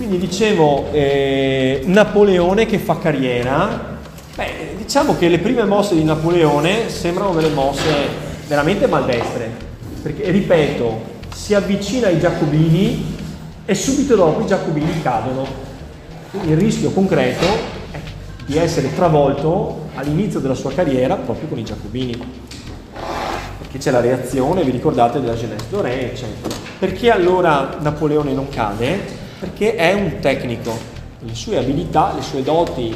Quindi dicevo, eh, Napoleone che fa carriera, beh, diciamo che le prime mosse di Napoleone sembrano delle mosse veramente maldestre, perché ripeto, si avvicina ai giacobini e subito dopo i giacobini cadono. Quindi il rischio concreto è di essere travolto all'inizio della sua carriera proprio con i giacobini. Perché c'è la reazione, vi ricordate, della Jeunesse d'Oré, eccetera. Perché allora Napoleone non cade? Perché è un tecnico, le sue abilità, le sue doti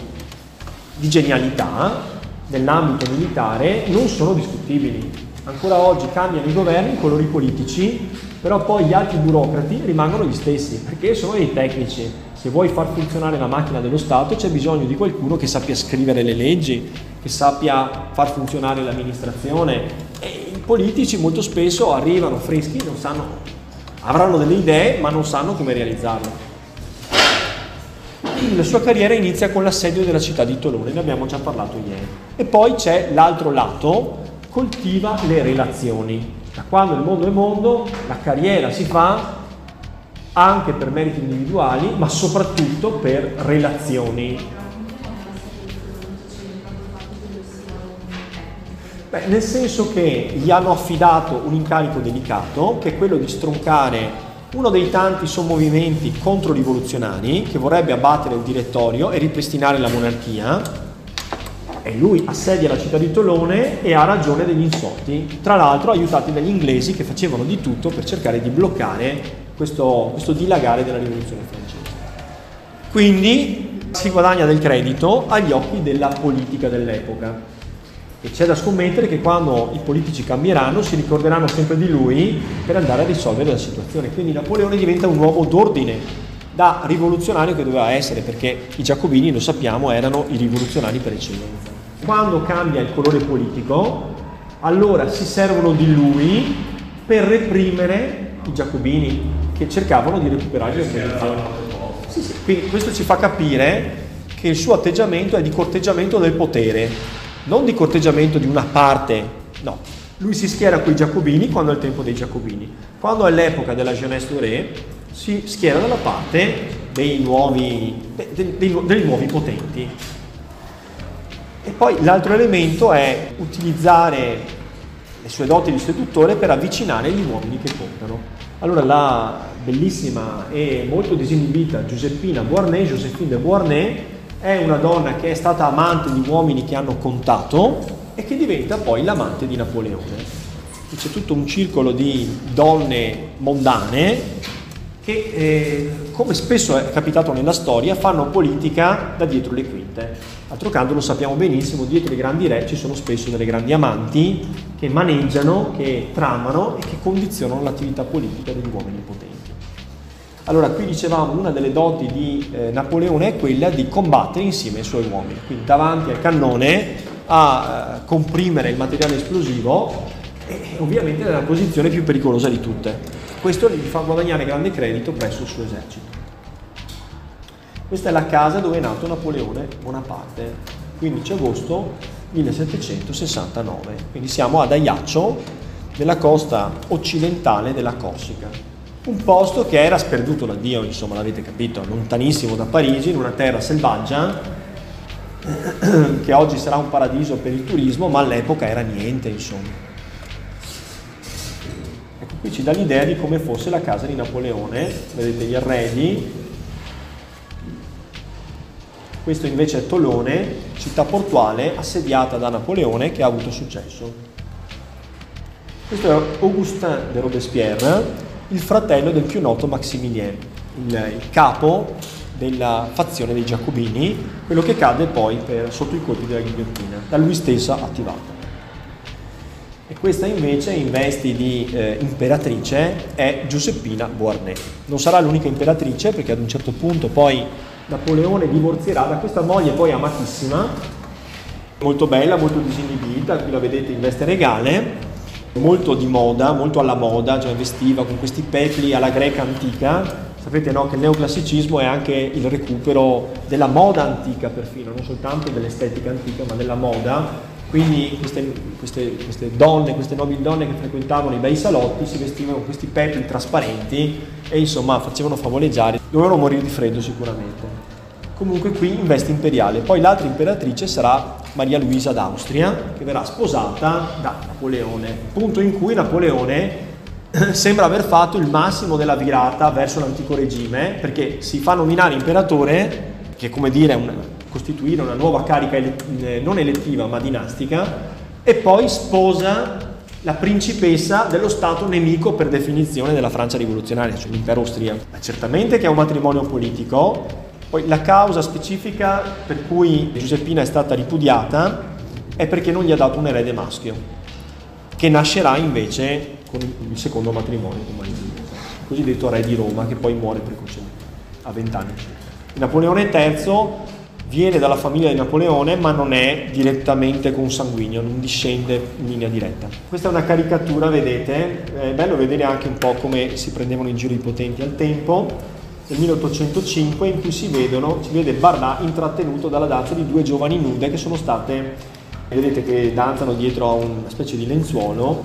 di genialità nell'ambito militare non sono discutibili. Ancora oggi cambiano i governi, i colori politici, però poi gli altri burocrati rimangono gli stessi, perché sono dei tecnici. Se vuoi far funzionare la macchina dello Stato c'è bisogno di qualcuno che sappia scrivere le leggi, che sappia far funzionare l'amministrazione. E i politici molto spesso arrivano freschi, non sanno avranno delle idee ma non sanno come realizzarle. La sua carriera inizia con l'assedio della città di Tolone, ne abbiamo già parlato ieri. E poi c'è l'altro lato, coltiva le relazioni. Da quando il mondo è mondo, la carriera si fa anche per meriti individuali, ma soprattutto per relazioni. Beh, nel senso che gli hanno affidato un incarico delicato, che è quello di stroncare uno dei tanti sommovimenti controrivoluzionari che vorrebbe abbattere il direttorio e ripristinare la monarchia. E lui assedia la città di Tolone e ha ragione degli insotti, tra l'altro aiutati dagli inglesi che facevano di tutto per cercare di bloccare questo, questo dilagare della rivoluzione francese. Quindi si guadagna del credito agli occhi della politica dell'epoca. E c'è da scommettere che quando i politici cambieranno si ricorderanno sempre di lui per andare a risolvere la situazione. Quindi Napoleone diventa un uomo d'ordine, da rivoluzionario che doveva essere, perché i giacobini, lo sappiamo, erano i rivoluzionari per eccellenza. Quando cambia il colore politico, allora si servono di lui per reprimere i giacobini che cercavano di recuperare le posizioni. Sì, sì. Quindi questo ci fa capire che il suo atteggiamento è di corteggiamento del potere non di corteggiamento di una parte, no. Lui si schiera con i giacobini quando è il tempo dei giacobini. Quando è l'epoca della Jeunesse Doré si schiera dalla parte dei nuovi, dei, dei, dei nuovi potenti. E poi l'altro elemento è utilizzare le sue doti di seduttore per avvicinare gli uomini che contano. Allora la bellissima e molto disinibita Giuseppina Beauharnais, Josephine de Beauharnais, è una donna che è stata amante di uomini che hanno contato e che diventa poi l'amante di Napoleone. C'è tutto un circolo di donne mondane che, eh, come spesso è capitato nella storia, fanno politica da dietro le quinte. D'altro canto lo sappiamo benissimo, dietro i grandi re ci sono spesso delle grandi amanti che maneggiano, che tramano e che condizionano l'attività politica degli uomini potenti. Allora, qui dicevamo, una delle doti di eh, Napoleone è quella di combattere insieme ai suoi uomini, quindi davanti al cannone a eh, comprimere il materiale esplosivo e ovviamente nella posizione più pericolosa di tutte. Questo gli fa guadagnare grande credito presso il suo esercito. Questa è la casa dove è nato Napoleone Bonaparte, 15 agosto 1769. Quindi siamo ad Ajaccio, nella costa occidentale della Corsica un posto che era sperduto da Dio, insomma l'avete capito, lontanissimo da Parigi, in una terra selvaggia, che oggi sarà un paradiso per il turismo, ma all'epoca era niente, insomma. Ecco, qui ci dà l'idea di come fosse la casa di Napoleone, vedete gli arredi, questo invece è Tolone, città portuale assediata da Napoleone che ha avuto successo. Questo è Augustin de Robespierre, il fratello del più noto Maximilien, il, il capo della fazione dei Giacobini, quello che cade poi per, sotto i colpi della ghigliottina, da lui stessa attivata. E questa invece in vesti di eh, imperatrice è Giuseppina Beauharnais. Non sarà l'unica imperatrice perché ad un certo punto poi Napoleone divorzierà da questa moglie poi amatissima, molto bella, molto disinibita, qui la vedete in veste regale, molto di moda, molto alla moda, cioè vestiva con questi pecli alla greca antica. Sapete no, che il neoclassicismo è anche il recupero della moda antica perfino, non soltanto dell'estetica antica, ma della moda Quindi queste, queste, queste, donne, queste nobili donne che frequentavano i bei salotti si vestivano con questi pepli trasparenti e insomma facevano favoleggiare, dovevano morire di freddo sicuramente. Comunque qui in veste imperiale. Poi l'altra imperatrice sarà Maria Luisa d'Austria, che verrà sposata da Napoleone, punto in cui Napoleone sembra aver fatto il massimo della virata verso l'antico regime, perché si fa nominare imperatore, che è come dire un, costituire una nuova carica ele- non elettiva ma dinastica, e poi sposa la principessa dello Stato nemico per definizione della Francia rivoluzionaria, cioè l'impero austriaco. Ma certamente che è un matrimonio politico, poi la causa specifica per cui Giuseppina è stata ripudiata è perché non gli ha dato un erede maschio, che nascerà invece con il secondo matrimonio con Maria cosiddetto re di Roma, che poi muore precocemente, a vent'anni Napoleone III viene dalla famiglia di Napoleone ma non è direttamente consanguigno, non discende in linea diretta. Questa è una caricatura, vedete, è bello vedere anche un po' come si prendevano in giro i potenti al tempo, del 1805 in cui si, vedono, si vede Barnà intrattenuto dalla danza di due giovani nude che sono state, vedete che danzano dietro a una specie di lenzuolo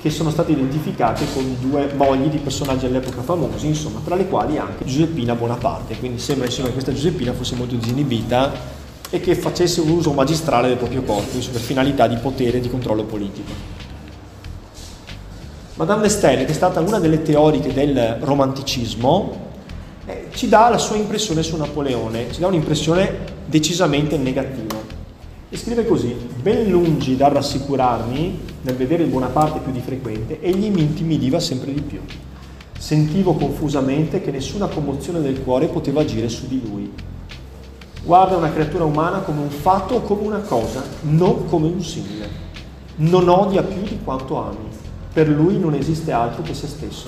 che sono state identificate con due mogli di personaggi all'epoca famosi, insomma, tra le quali anche Giuseppina Bonaparte, quindi sembra insomma, che questa Giuseppina fosse molto disinibita e che facesse un uso magistrale del proprio corpo, per finalità di potere e di controllo politico. Madame de che è stata una delle teoriche del romanticismo, eh, ci dà la sua impressione su Napoleone, ci dà un'impressione decisamente negativa. E scrive così, ben lungi dal rassicurarmi nel vedere il Bonaparte più di frequente, egli mi intimidiva sempre di più. Sentivo confusamente che nessuna commozione del cuore poteva agire su di lui. Guarda una creatura umana come un fatto o come una cosa, non come un simile. Non odia più di quanto ami. Per lui non esiste altro che se stesso.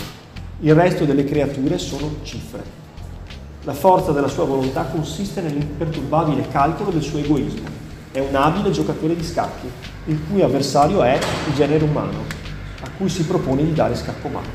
Il resto delle creature sono cifre. La forza della sua volontà consiste nell'imperturbabile calcolo del suo egoismo è un abile giocatore di scacchi, il cui avversario è il genere umano, a cui si propone di dare scaccomato.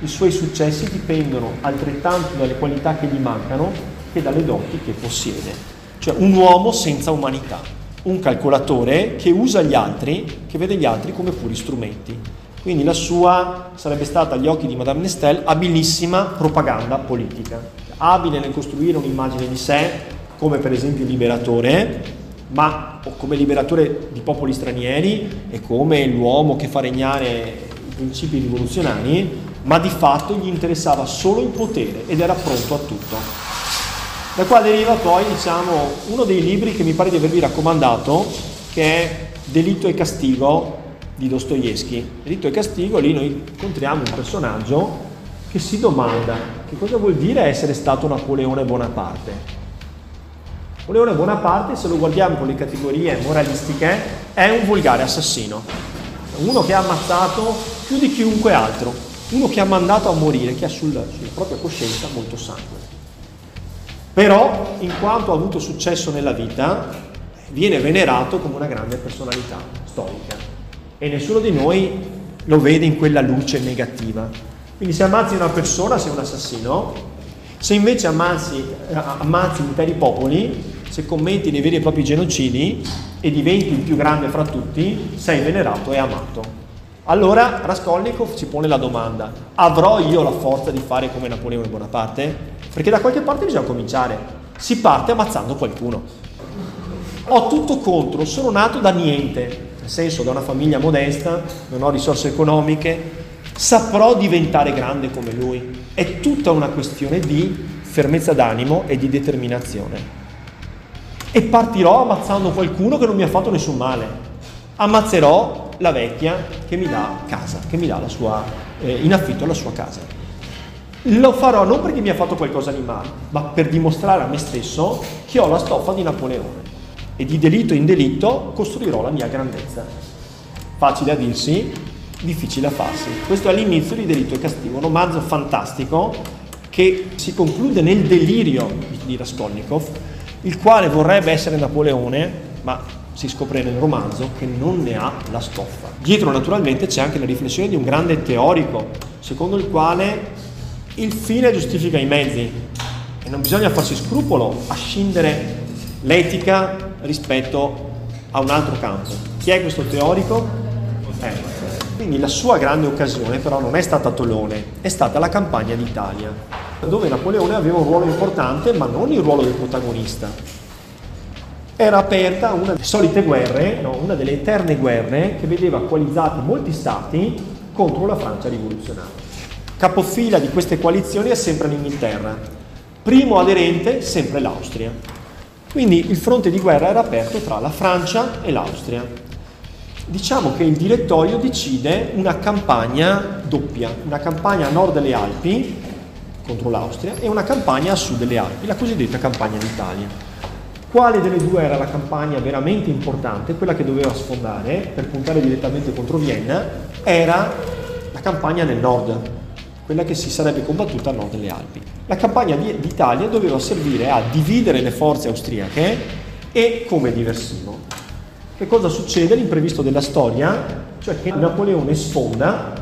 I suoi successi dipendono altrettanto dalle qualità che gli mancano che dalle doti che possiede. Cioè un uomo senza umanità, un calcolatore che usa gli altri, che vede gli altri come puri strumenti. Quindi la sua sarebbe stata agli occhi di Madame Nestel abilissima propaganda politica, abile nel costruire un'immagine di sé come per esempio liberatore, ma come liberatore di popoli stranieri e come l'uomo che fa regnare i principi rivoluzionari, ma di fatto gli interessava solo il potere ed era pronto a tutto. Da qua deriva poi diciamo, uno dei libri che mi pare di avervi raccomandato, che è Delitto e Castigo di Dostoevsky. Delitto e Castigo, lì noi incontriamo un personaggio che si domanda che cosa vuol dire essere stato Napoleone Bonaparte Napoleone Bonaparte, se lo guardiamo con le categorie moralistiche, è un volgare assassino, uno che ha ammazzato più di chiunque altro, uno che ha mandato a morire, che ha sulla, sulla propria coscienza molto sangue. Però, in quanto ha avuto successo nella vita, viene venerato come una grande personalità storica e nessuno di noi lo vede in quella luce negativa. Quindi se ammazzi una persona sei un assassino, se invece ammazzi, ammazzi interi popoli se commetti dei veri e propri genocidi e diventi il più grande fra tutti, sei venerato e amato. Allora Raskolnikov ci pone la domanda, avrò io la forza di fare come Napoleone Bonaparte? Perché da qualche parte bisogna cominciare, si parte ammazzando qualcuno. Ho tutto contro, sono nato da niente, nel senso da una famiglia modesta, non ho risorse economiche, saprò diventare grande come lui. È tutta una questione di fermezza d'animo e di determinazione e partirò ammazzando qualcuno che non mi ha fatto nessun male. Ammazzerò la vecchia che mi dà casa, che mi dà la sua, eh, in affitto la sua casa. Lo farò non perché mi ha fatto qualcosa di male, ma per dimostrare a me stesso che ho la stoffa di Napoleone. E di delitto in delitto costruirò la mia grandezza. Facile a dirsi, difficile a farsi. Questo è l'inizio di Delitto e Castigo, un romanzo fantastico che si conclude nel delirio di Raskolnikov, il quale vorrebbe essere Napoleone, ma si scopre nel romanzo che non ne ha la stoffa. Dietro naturalmente c'è anche la riflessione di un grande teorico, secondo il quale il fine giustifica i mezzi e non bisogna farsi scrupolo a scindere l'etica rispetto a un altro campo. Chi è questo teorico? Eh. Quindi la sua grande occasione però non è stata Tolone, è stata la campagna d'Italia, dove Napoleone aveva un ruolo importante, ma non il ruolo del protagonista. Era aperta una delle solite guerre, no, una delle eterne guerre che vedeva coalizzati molti stati contro la Francia rivoluzionaria. Capofila di queste coalizioni è sempre l'Inghilterra, primo aderente sempre l'Austria. Quindi il fronte di guerra era aperto tra la Francia e l'Austria diciamo che il direttorio decide una campagna doppia, una campagna a nord delle Alpi contro l'Austria e una campagna a sud delle Alpi, la cosiddetta campagna d'Italia. Quale delle due era la campagna veramente importante, quella che doveva sfondare per puntare direttamente contro Vienna, era la campagna nel nord, quella che si sarebbe combattuta a nord delle Alpi. La campagna d'Italia doveva servire a dividere le forze austriache e come diversivo. Che cosa succede? L'imprevisto della storia, cioè che Napoleone sfonda,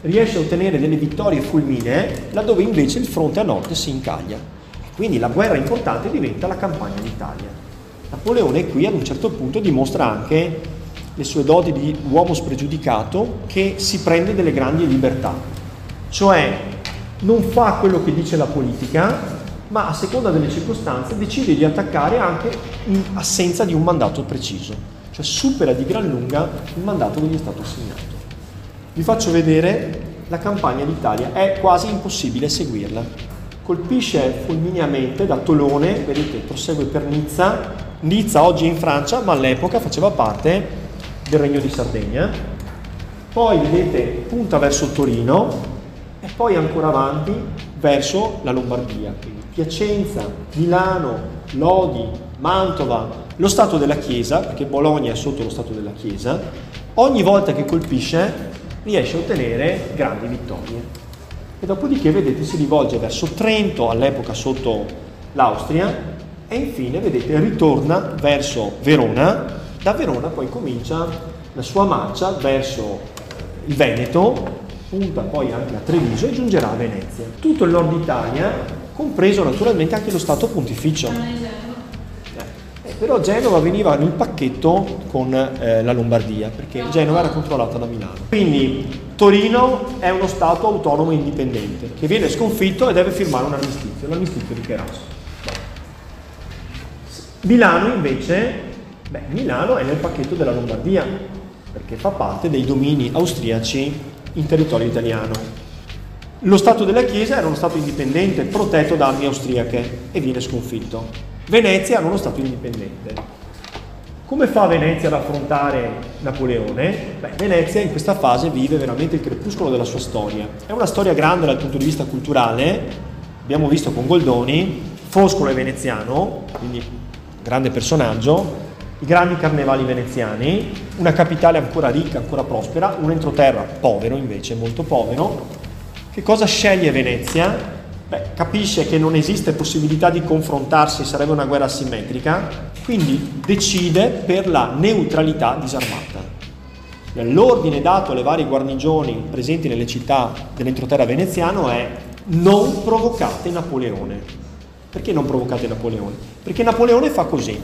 riesce a ottenere delle vittorie fulminee, laddove invece il fronte a nord si incaglia. Quindi la guerra importante diventa la campagna d'Italia. Napoleone qui ad un certo punto dimostra anche le sue doti di uomo spregiudicato che si prende delle grandi libertà, cioè non fa quello che dice la politica, ma a seconda delle circostanze decide di attaccare anche in assenza di un mandato preciso cioè supera di gran lunga il mandato che gli è stato assegnato. Vi faccio vedere la campagna d'Italia, è quasi impossibile seguirla. Colpisce fulmineamente da Tolone, vedete, prosegue per Nizza, Nizza oggi è in Francia, ma all'epoca faceva parte del Regno di Sardegna. Poi, vedete, punta verso Torino e poi ancora avanti verso la Lombardia, quindi Piacenza, Milano, Lodi, Mantova, lo Stato della Chiesa, perché Bologna è sotto lo Stato della Chiesa, ogni volta che colpisce riesce a ottenere grandi vittorie. E dopodiché, vedete, si rivolge verso Trento, all'epoca sotto l'Austria, e infine, vedete, ritorna verso Verona. Da Verona poi comincia la sua marcia verso il Veneto, punta poi anche a Treviso e giungerà a Venezia. Tutto il nord Italia, compreso naturalmente anche lo Stato pontificio però Genova veniva nel pacchetto con eh, la Lombardia, perché Genova era controllata da Milano. Quindi Torino è uno Stato autonomo e indipendente, che viene sconfitto e deve firmare un armistizio, l'armistizio di Cherasso. Milano invece, beh, Milano è nel pacchetto della Lombardia, perché fa parte dei domini austriaci in territorio italiano. Lo Stato della Chiesa era uno Stato indipendente, protetto da armi austriache e viene sconfitto. Venezia era uno Stato indipendente. Come fa Venezia ad affrontare Napoleone? Beh, Venezia in questa fase vive veramente il crepuscolo della sua storia. È una storia grande dal punto di vista culturale, abbiamo visto con Goldoni, Foscolo è veneziano, quindi grande personaggio, i grandi carnevali veneziani, una capitale ancora ricca, ancora prospera, un entroterra povero invece, molto povero. Che cosa sceglie Venezia? Beh, capisce che non esiste possibilità di confrontarsi, sarebbe una guerra asimmetrica, quindi decide per la neutralità disarmata. L'ordine dato alle varie guarnigioni presenti nelle città dell'entroterra veneziano è non provocate Napoleone. Perché non provocate Napoleone? Perché Napoleone fa così.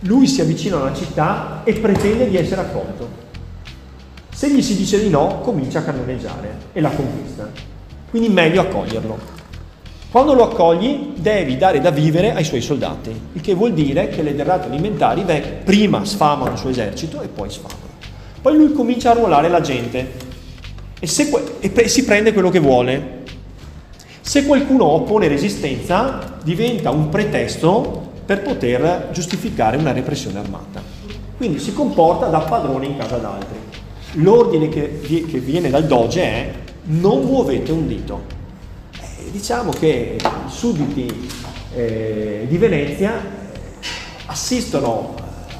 Lui si avvicina a una città e pretende di essere accolto. Se gli si dice di no, comincia a cannoneggiare e la conquista. Quindi meglio accoglierlo. Quando lo accogli devi dare da vivere ai suoi soldati, il che vuol dire che le derrate alimentari prima sfamano il suo esercito e poi sfamano. Poi lui comincia a ruolare la gente e, se, e si prende quello che vuole. Se qualcuno oppone resistenza diventa un pretesto per poter giustificare una repressione armata. Quindi si comporta da padrone in casa d'altri. L'ordine che, che viene dal doge è non muovete un dito diciamo che i sudditi eh, di Venezia assistono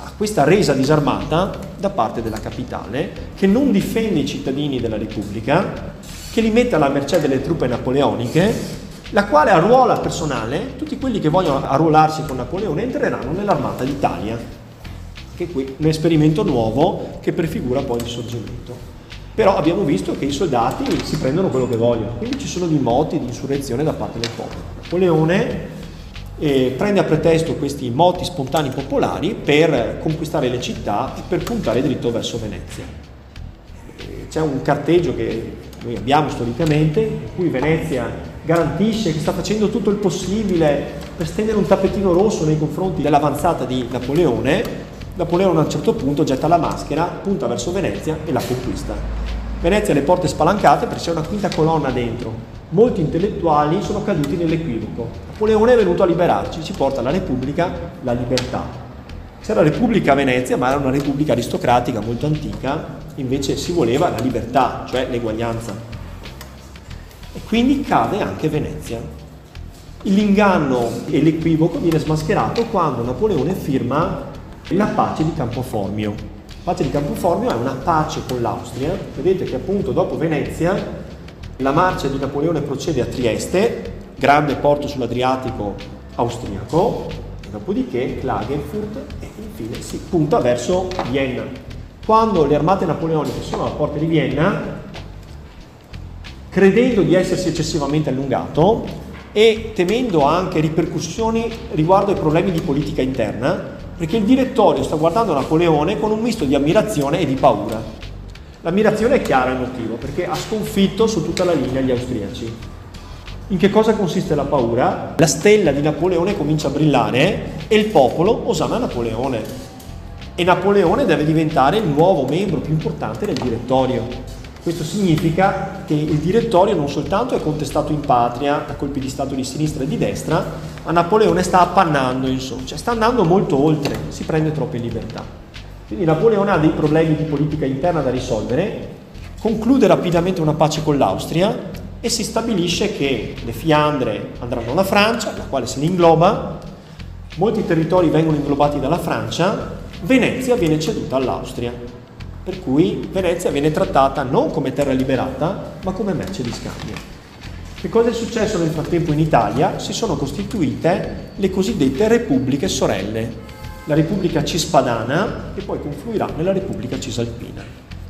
a questa resa disarmata da parte della capitale che non difende i cittadini della Repubblica, che li mette alla mercé delle truppe napoleoniche, la quale arruola personale, tutti quelli che vogliono arruolarsi con Napoleone entreranno nell'armata d'Italia, che qui è un esperimento nuovo che prefigura poi il sorgimento. Però abbiamo visto che i soldati si prendono quello che vogliono, quindi ci sono dei moti di insurrezione da parte del popolo. Napoleone e prende a pretesto questi moti spontanei popolari per conquistare le città e per puntare dritto verso Venezia. C'è un carteggio che noi abbiamo storicamente, in cui Venezia garantisce che sta facendo tutto il possibile per stendere un tappetino rosso nei confronti dell'avanzata di Napoleone. Napoleone a un certo punto getta la maschera, punta verso Venezia e la conquista. Venezia ha le porte spalancate perché c'è una quinta colonna dentro. Molti intellettuali sono caduti nell'equivoco. Napoleone è venuto a liberarci, ci porta la Repubblica, la libertà. C'era la Repubblica a Venezia, ma era una repubblica aristocratica molto antica, invece si voleva la libertà, cioè l'eguaglianza. E quindi cade anche Venezia. L'inganno e l'equivoco viene smascherato quando Napoleone firma la pace di Campoformio. Pace di Campoformio è una pace con l'Austria. Vedete che appunto dopo Venezia la marcia di Napoleone procede a Trieste, grande porto sull'Adriatico austriaco, e dopodiché Klagenfurt e infine si punta verso Vienna. Quando le armate napoleoniche sono alla porta di Vienna, credendo di essersi eccessivamente allungato e temendo anche ripercussioni riguardo ai problemi di politica interna, perché il direttorio sta guardando Napoleone con un misto di ammirazione e di paura. L'ammirazione è chiara il motivo, perché ha sconfitto su tutta la linea gli austriaci. In che cosa consiste la paura? La stella di Napoleone comincia a brillare e il popolo osana Napoleone e Napoleone deve diventare il nuovo membro più importante del direttorio. Questo significa che il direttorio non soltanto è contestato in patria a colpi di Stato di sinistra e di destra, ma Napoleone sta appannando, insomma, cioè sta andando molto oltre, si prende troppe libertà. Quindi Napoleone ha dei problemi di politica interna da risolvere, conclude rapidamente una pace con l'Austria e si stabilisce che le Fiandre andranno alla Francia, la quale se li ingloba, molti territori vengono inglobati dalla Francia Venezia viene ceduta all'Austria, per cui Venezia viene trattata non come terra liberata, ma come merce di scambio. Che cosa è successo nel frattempo in Italia? Si sono costituite le cosiddette repubbliche sorelle, la Repubblica Cispadana che poi confluirà nella Repubblica Cisalpina.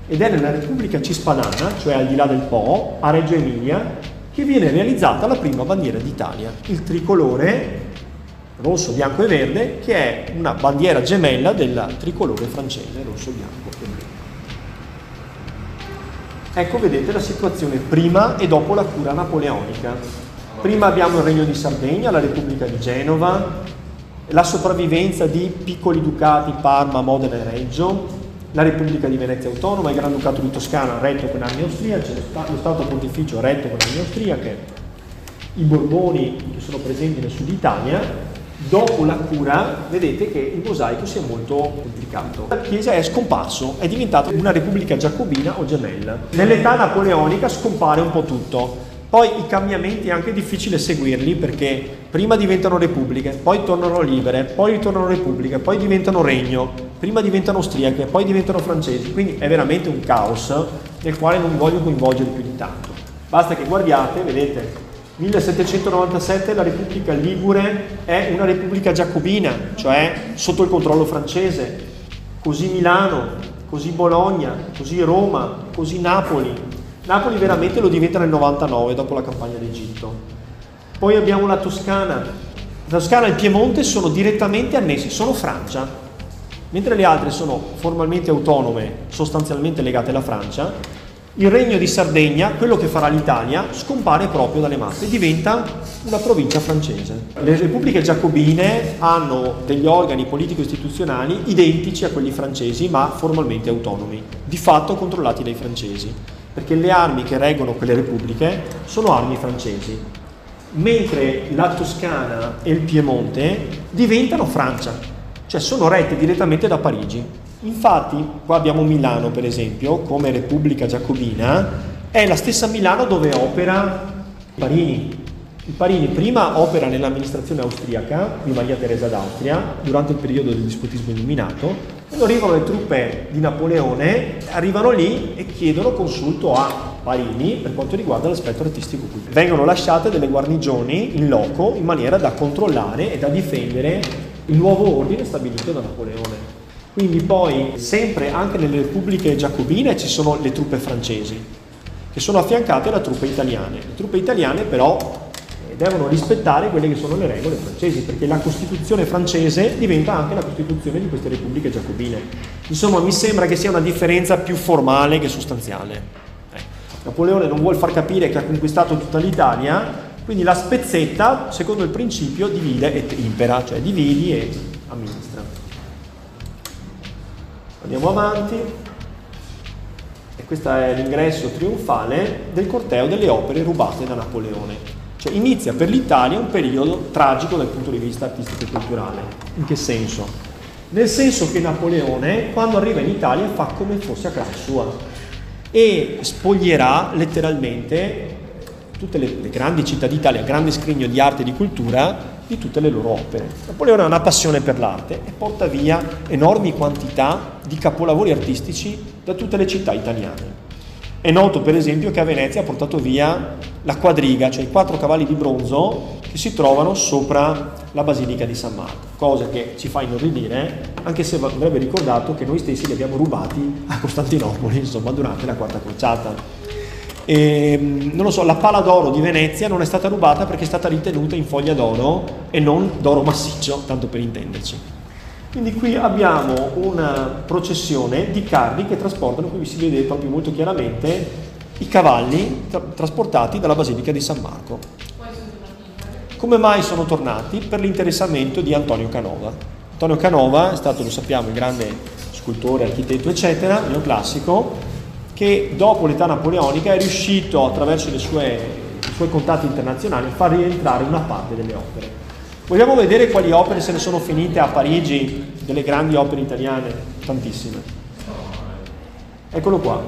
Ed è nella Repubblica Cispadana, cioè al di là del Po, a Reggio Emilia, che viene realizzata la prima bandiera d'Italia, il tricolore rosso, bianco e verde, che è una bandiera gemella del tricolore francese, rosso, bianco e blu. Ecco, vedete la situazione prima e dopo la cura napoleonica. Prima abbiamo il Regno di Sardegna, la Repubblica di Genova, la sopravvivenza di piccoli ducati Parma, Modena e Reggio, la Repubblica di Venezia Autonoma, il Granducato di Toscana retto con armi austriache, lo Stato Pontificio retto con armi austriache, i Borboni che sono presenti nel sud Italia dopo la cura vedete che il mosaico si è molto complicato. La Chiesa è scomparso, è diventata una repubblica giacobina o gemella. Nell'età napoleonica scompare un po' tutto. Poi i cambiamenti è anche difficile seguirli perché prima diventano repubbliche, poi tornano libere, poi ritornano repubbliche, poi diventano regno, prima diventano austriache, poi diventano francesi. Quindi è veramente un caos nel quale non voglio coinvolgere più di tanto. Basta che guardiate, vedete, 1797 la Repubblica Ligure è una Repubblica giacobina, cioè sotto il controllo francese, così Milano, così Bologna, così Roma, così Napoli. Napoli veramente lo diventa nel 99 dopo la campagna d'Egitto. Poi abbiamo la Toscana. La Toscana e il Piemonte sono direttamente annessi, sono Francia, mentre le altre sono formalmente autonome, sostanzialmente legate alla Francia, il regno di Sardegna, quello che farà l'Italia, scompare proprio dalle mappe, diventa una provincia francese. Le repubbliche giacobine hanno degli organi politico-istituzionali identici a quelli francesi, ma formalmente autonomi, di fatto controllati dai francesi, perché le armi che reggono quelle repubbliche sono armi francesi, mentre la Toscana e il Piemonte diventano Francia, cioè sono rette direttamente da Parigi. Infatti, qua abbiamo Milano, per esempio, come Repubblica Giacobina, è la stessa Milano dove opera Parini. Il Parini prima opera nell'amministrazione austriaca di Maria Teresa d'Austria durante il periodo del disputismo illuminato. Quando arrivano le truppe di Napoleone, arrivano lì e chiedono consulto a Parini per quanto riguarda l'aspetto artistico qui. Vengono lasciate delle guarnigioni in loco in maniera da controllare e da difendere il nuovo ordine stabilito da Napoleone. Quindi poi sempre anche nelle repubbliche giacobine ci sono le truppe francesi che sono affiancate da truppe italiane. Le truppe italiane però devono rispettare quelle che sono le regole francesi, perché la Costituzione francese diventa anche la Costituzione di queste repubbliche giacobine. Insomma, mi sembra che sia una differenza più formale che sostanziale. Eh. Napoleone non vuole far capire che ha conquistato tutta l'Italia, quindi la spezzetta, secondo il principio, divide et impera, cioè dividi e amministra. Andiamo avanti. E questo è l'ingresso trionfale del corteo delle opere rubate da Napoleone. Cioè inizia per l'Italia un periodo tragico dal punto di vista artistico e culturale. In che senso? Nel senso che Napoleone, quando arriva in Italia, fa come fosse a casa sua e spoglierà letteralmente tutte le, le grandi città d'Italia, grande scrigno di arte e di cultura, di tutte le loro opere. Napoleone ha una passione per l'arte e porta via enormi quantità di capolavori artistici da tutte le città italiane. È noto per esempio che a Venezia ha portato via la quadriga, cioè i quattro cavalli di bronzo che si trovano sopra la Basilica di San Marco, cosa che ci fa inorridire, anche se andrebbe ricordato che noi stessi li abbiamo rubati a Costantinopoli, insomma, durante la quarta crociata. E, ehm, non lo so, la pala d'oro di Venezia non è stata rubata perché è stata ritenuta in foglia d'oro e non d'oro massiccio, tanto per intenderci. Quindi qui abbiamo una processione di carri che trasportano, qui si vede proprio molto chiaramente, i cavalli tra- trasportati dalla Basilica di San Marco. Come mai sono tornati? Per l'interessamento di Antonio Canova. Antonio Canova è stato, lo sappiamo, il grande scultore, architetto, eccetera, neoclassico, che dopo l'età napoleonica è riuscito attraverso sue, i suoi contatti internazionali a far rientrare una parte delle opere. Vogliamo vedere quali opere se ne sono finite a Parigi, delle grandi opere italiane, tantissime. Eccolo qua,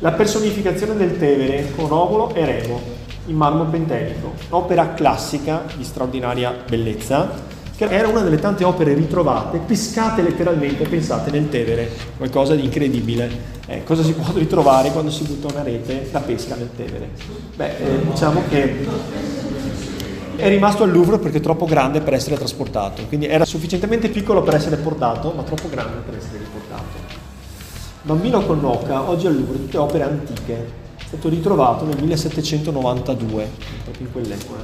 la personificazione del Tevere con Romolo e Remo in marmo pentelico, opera classica di straordinaria bellezza, che era una delle tante opere ritrovate, pescate letteralmente, pensate, nel Tevere, qualcosa di incredibile. Eh, cosa si può ritrovare quando si butta una rete da pesca nel Tevere? Beh, eh, diciamo che è rimasto al Louvre perché è troppo grande per essere trasportato, quindi era sufficientemente piccolo per essere portato, ma troppo grande per essere riportato. Bambino con Noca, oggi al Louvre, tutte opere antiche, è stato ritrovato nel 1792, proprio in quell'epoca,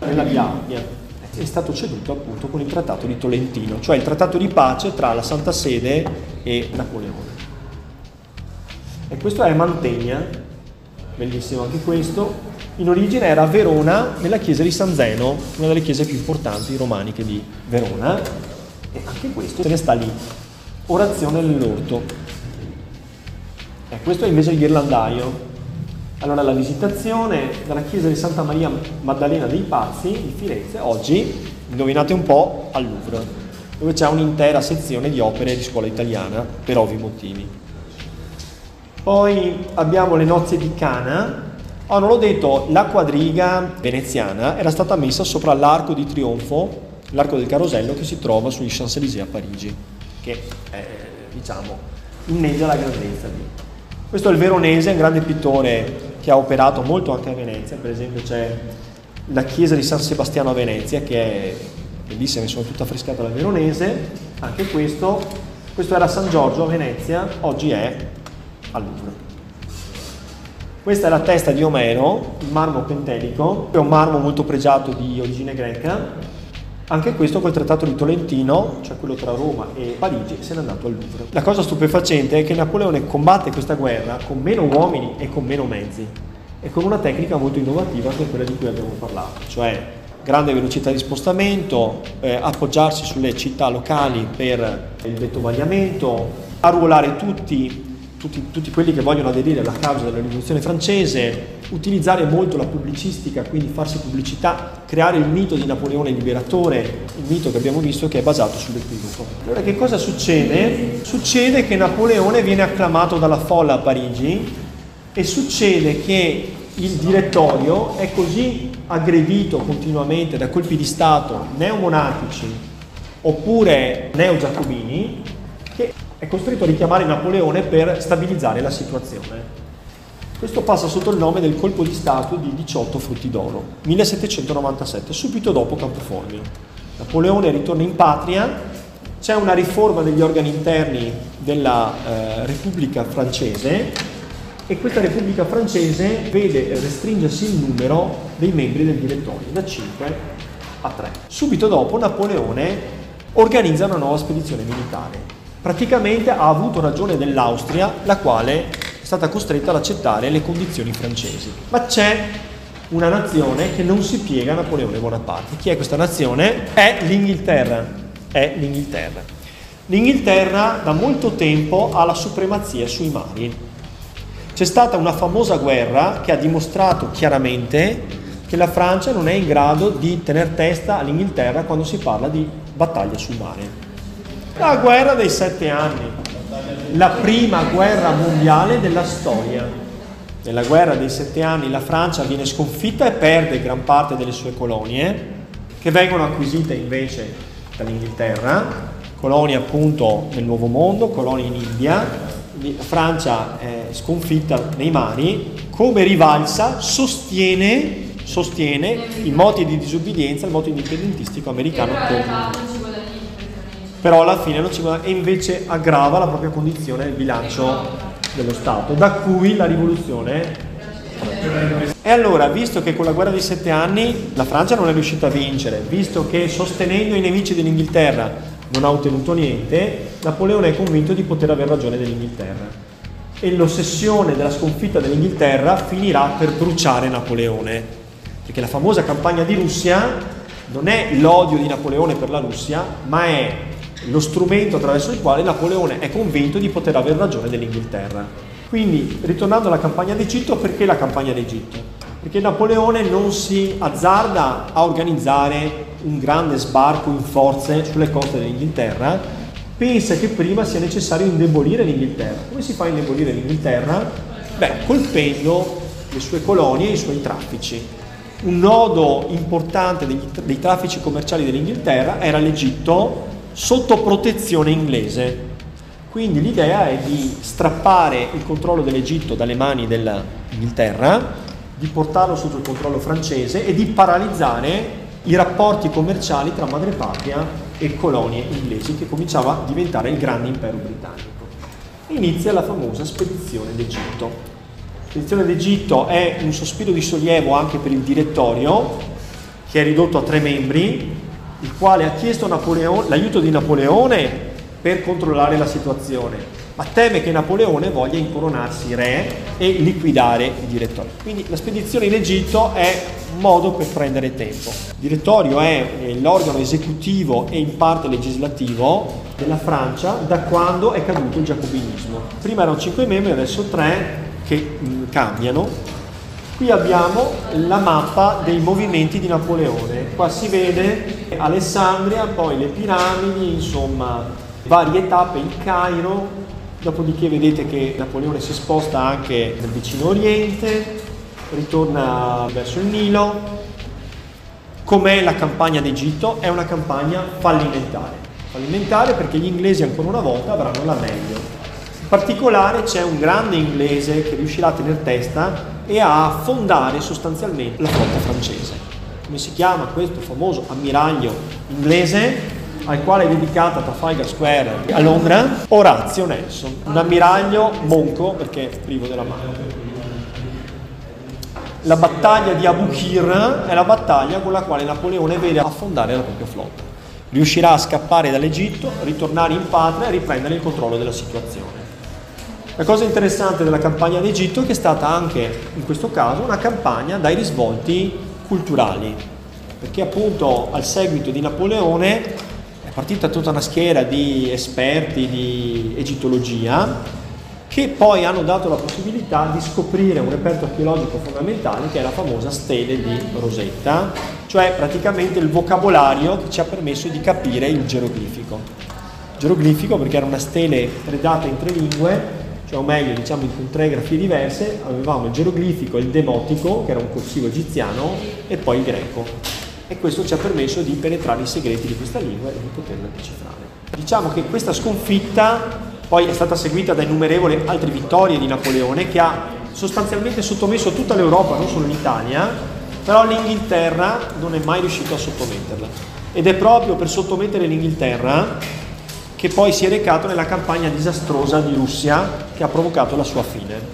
nella Via Appia è stato ceduto appunto con il trattato di Tolentino, cioè il trattato di pace tra la Santa Sede e Napoleone. E questo è Mantegna, bellissimo anche questo, in origine era a Verona nella chiesa di San Zeno, una delle chiese più importanti romaniche di Verona, e anche questo se ne sta lì. Orazione nell'orto. E questo è invece il ghirlandaio. Allora la visitazione dalla chiesa di Santa Maria Maddalena dei Pazzi di Firenze, oggi, indovinate un po', al Louvre, dove c'è un'intera sezione di opere di scuola italiana, per ovvi motivi. Poi abbiamo le nozze di Cana. Oh, non l'ho detto, la quadriga veneziana era stata messa sopra l'arco di trionfo, l'arco del carosello che si trova sugli Champs-Élysées a Parigi, che eh, diciamo inneggia la grandezza di. Questo è il veronese, un grande pittore che ha operato molto anche a Venezia, per esempio c'è la chiesa di San Sebastiano a Venezia che è bellissima, sono tutta affrescata dal veronese, anche questo, questo era San Giorgio a Venezia, oggi è al Louvre. Questa è la testa di Omero, il marmo pentelico, è un marmo molto pregiato di origine greca, anche questo col trattato di Tolentino, cioè quello tra Roma e Parigi, se n'è andato al Louvre. La cosa stupefacente è che Napoleone combatte questa guerra con meno uomini e con meno mezzi e con una tecnica molto innovativa che è quella di cui abbiamo parlato, cioè grande velocità di spostamento, eh, appoggiarsi sulle città locali per il vettovagliamento, arruolare tutti tutti, tutti, quelli che vogliono aderire alla causa della rivoluzione francese, utilizzare molto la pubblicistica, quindi farsi pubblicità, creare il mito di Napoleone liberatore, il mito che abbiamo visto che è basato sull'equivoco. Allora che cosa succede? Succede che Napoleone viene acclamato dalla folla a Parigi e succede che il direttorio è così aggredito continuamente da colpi di Stato neomonarchici oppure neo-giacobini è costretto a richiamare Napoleone per stabilizzare la situazione. Questo passa sotto il nome del colpo di Stato di 18 frutti d'oro, 1797, subito dopo Campoformio. Napoleone ritorna in patria, c'è una riforma degli organi interni della eh, Repubblica francese e questa Repubblica francese vede restringersi il numero dei membri del direttorio da 5 a 3. Subito dopo Napoleone organizza una nuova spedizione militare. Praticamente ha avuto ragione dell'Austria, la quale è stata costretta ad accettare le condizioni francesi. Ma c'è una nazione che non si piega a Napoleone Bonaparte. Chi è questa nazione? È l'Inghilterra. È l'Inghilterra. L'Inghilterra da molto tempo ha la supremazia sui mari. C'è stata una famosa guerra che ha dimostrato chiaramente che la Francia non è in grado di tener testa all'Inghilterra quando si parla di battaglia sul mare. La guerra dei sette anni, la prima guerra mondiale della storia. Nella guerra dei sette anni la Francia viene sconfitta e perde gran parte delle sue colonie, che vengono acquisite invece dall'Inghilterra, colonie appunto nel Nuovo Mondo, colonie in India. La Francia è sconfitta nei mari, come rivalsa sostiene sostiene i moti di disobbedienza, il moto indipendentistico americano contro. Però alla fine non ci guadagna e invece aggrava la propria condizione nel bilancio dello Stato, da cui la rivoluzione. E allora, visto che con la guerra dei sette anni la Francia non è riuscita a vincere, visto che sostenendo i nemici dell'Inghilterra non ha ottenuto niente, Napoleone è convinto di poter aver ragione dell'Inghilterra. E l'ossessione della sconfitta dell'Inghilterra finirà per bruciare Napoleone perché la famosa campagna di Russia non è l'odio di Napoleone per la Russia, ma è lo strumento attraverso il quale Napoleone è convinto di poter aver ragione dell'Inghilterra. Quindi, ritornando alla campagna d'Egitto, perché la campagna d'Egitto? Perché Napoleone non si azzarda a organizzare un grande sbarco in forze sulle coste dell'Inghilterra, pensa che prima sia necessario indebolire l'Inghilterra. Come si fa a indebolire l'Inghilterra? Beh, colpendo le sue colonie e i suoi traffici un nodo importante dei traffici commerciali dell'Inghilterra era l'Egitto sotto protezione inglese. Quindi l'idea è di strappare il controllo dell'Egitto dalle mani dell'Inghilterra, di portarlo sotto il controllo francese e di paralizzare i rapporti commerciali tra madrepatria e colonie inglesi che cominciava a diventare il grande impero britannico. Inizia la famosa spedizione d'Egitto. L'edizione d'Egitto è un sospiro di sollievo anche per il direttorio, che è ridotto a tre membri, il quale ha chiesto l'aiuto di Napoleone per controllare la situazione, ma teme che Napoleone voglia incoronarsi re e liquidare il direttorio. Quindi la spedizione in Egitto è un modo per prendere tempo. Il direttorio è l'organo esecutivo e in parte legislativo della Francia da quando è caduto il giacobinismo. Prima erano cinque membri, adesso tre, che cambiano. Qui abbiamo la mappa dei movimenti di Napoleone. Qua si vede Alessandria, poi le piramidi, insomma varie tappe, il Cairo, dopodiché vedete che Napoleone si sposta anche nel vicino Oriente, ritorna verso il Nilo. Com'è la campagna d'Egitto? È una campagna fallimentare. Fallimentare perché gli inglesi ancora una volta avranno la meglio particolare c'è un grande inglese che riuscirà a tenere testa e a fondare sostanzialmente la flotta francese. Come si chiama questo famoso ammiraglio inglese al quale è dedicata Trafalgar Square a Londra? Orazio Nelson, un ammiraglio monco perché privo della mano. La battaglia di Abu Qir è la battaglia con la quale Napoleone vede affondare la propria flotta. Riuscirà a scappare dall'Egitto, ritornare in patria e riprendere il controllo della situazione. La cosa interessante della campagna d'Egitto è che è stata anche in questo caso una campagna dai risvolti culturali, perché appunto al seguito di Napoleone è partita tutta una schiera di esperti di egittologia che poi hanno dato la possibilità di scoprire un reperto archeologico fondamentale che è la famosa stele di Rosetta, cioè praticamente il vocabolario che ci ha permesso di capire il geroglifico. Geroglifico perché era una stele redata in tre lingue cioè, o meglio diciamo con tre grafie diverse, avevamo il geroglifico, il demotico, che era un corsivo egiziano, e poi il greco. E questo ci ha permesso di penetrare i segreti di questa lingua e di poterla decifrare. Diciamo che questa sconfitta poi è stata seguita da innumerevoli altre vittorie di Napoleone che ha sostanzialmente sottomesso tutta l'Europa, non solo l'Italia, però l'Inghilterra non è mai riuscito a sottometterla. Ed è proprio per sottomettere l'Inghilterra che poi si è recato nella campagna disastrosa di Russia che ha provocato la sua fine.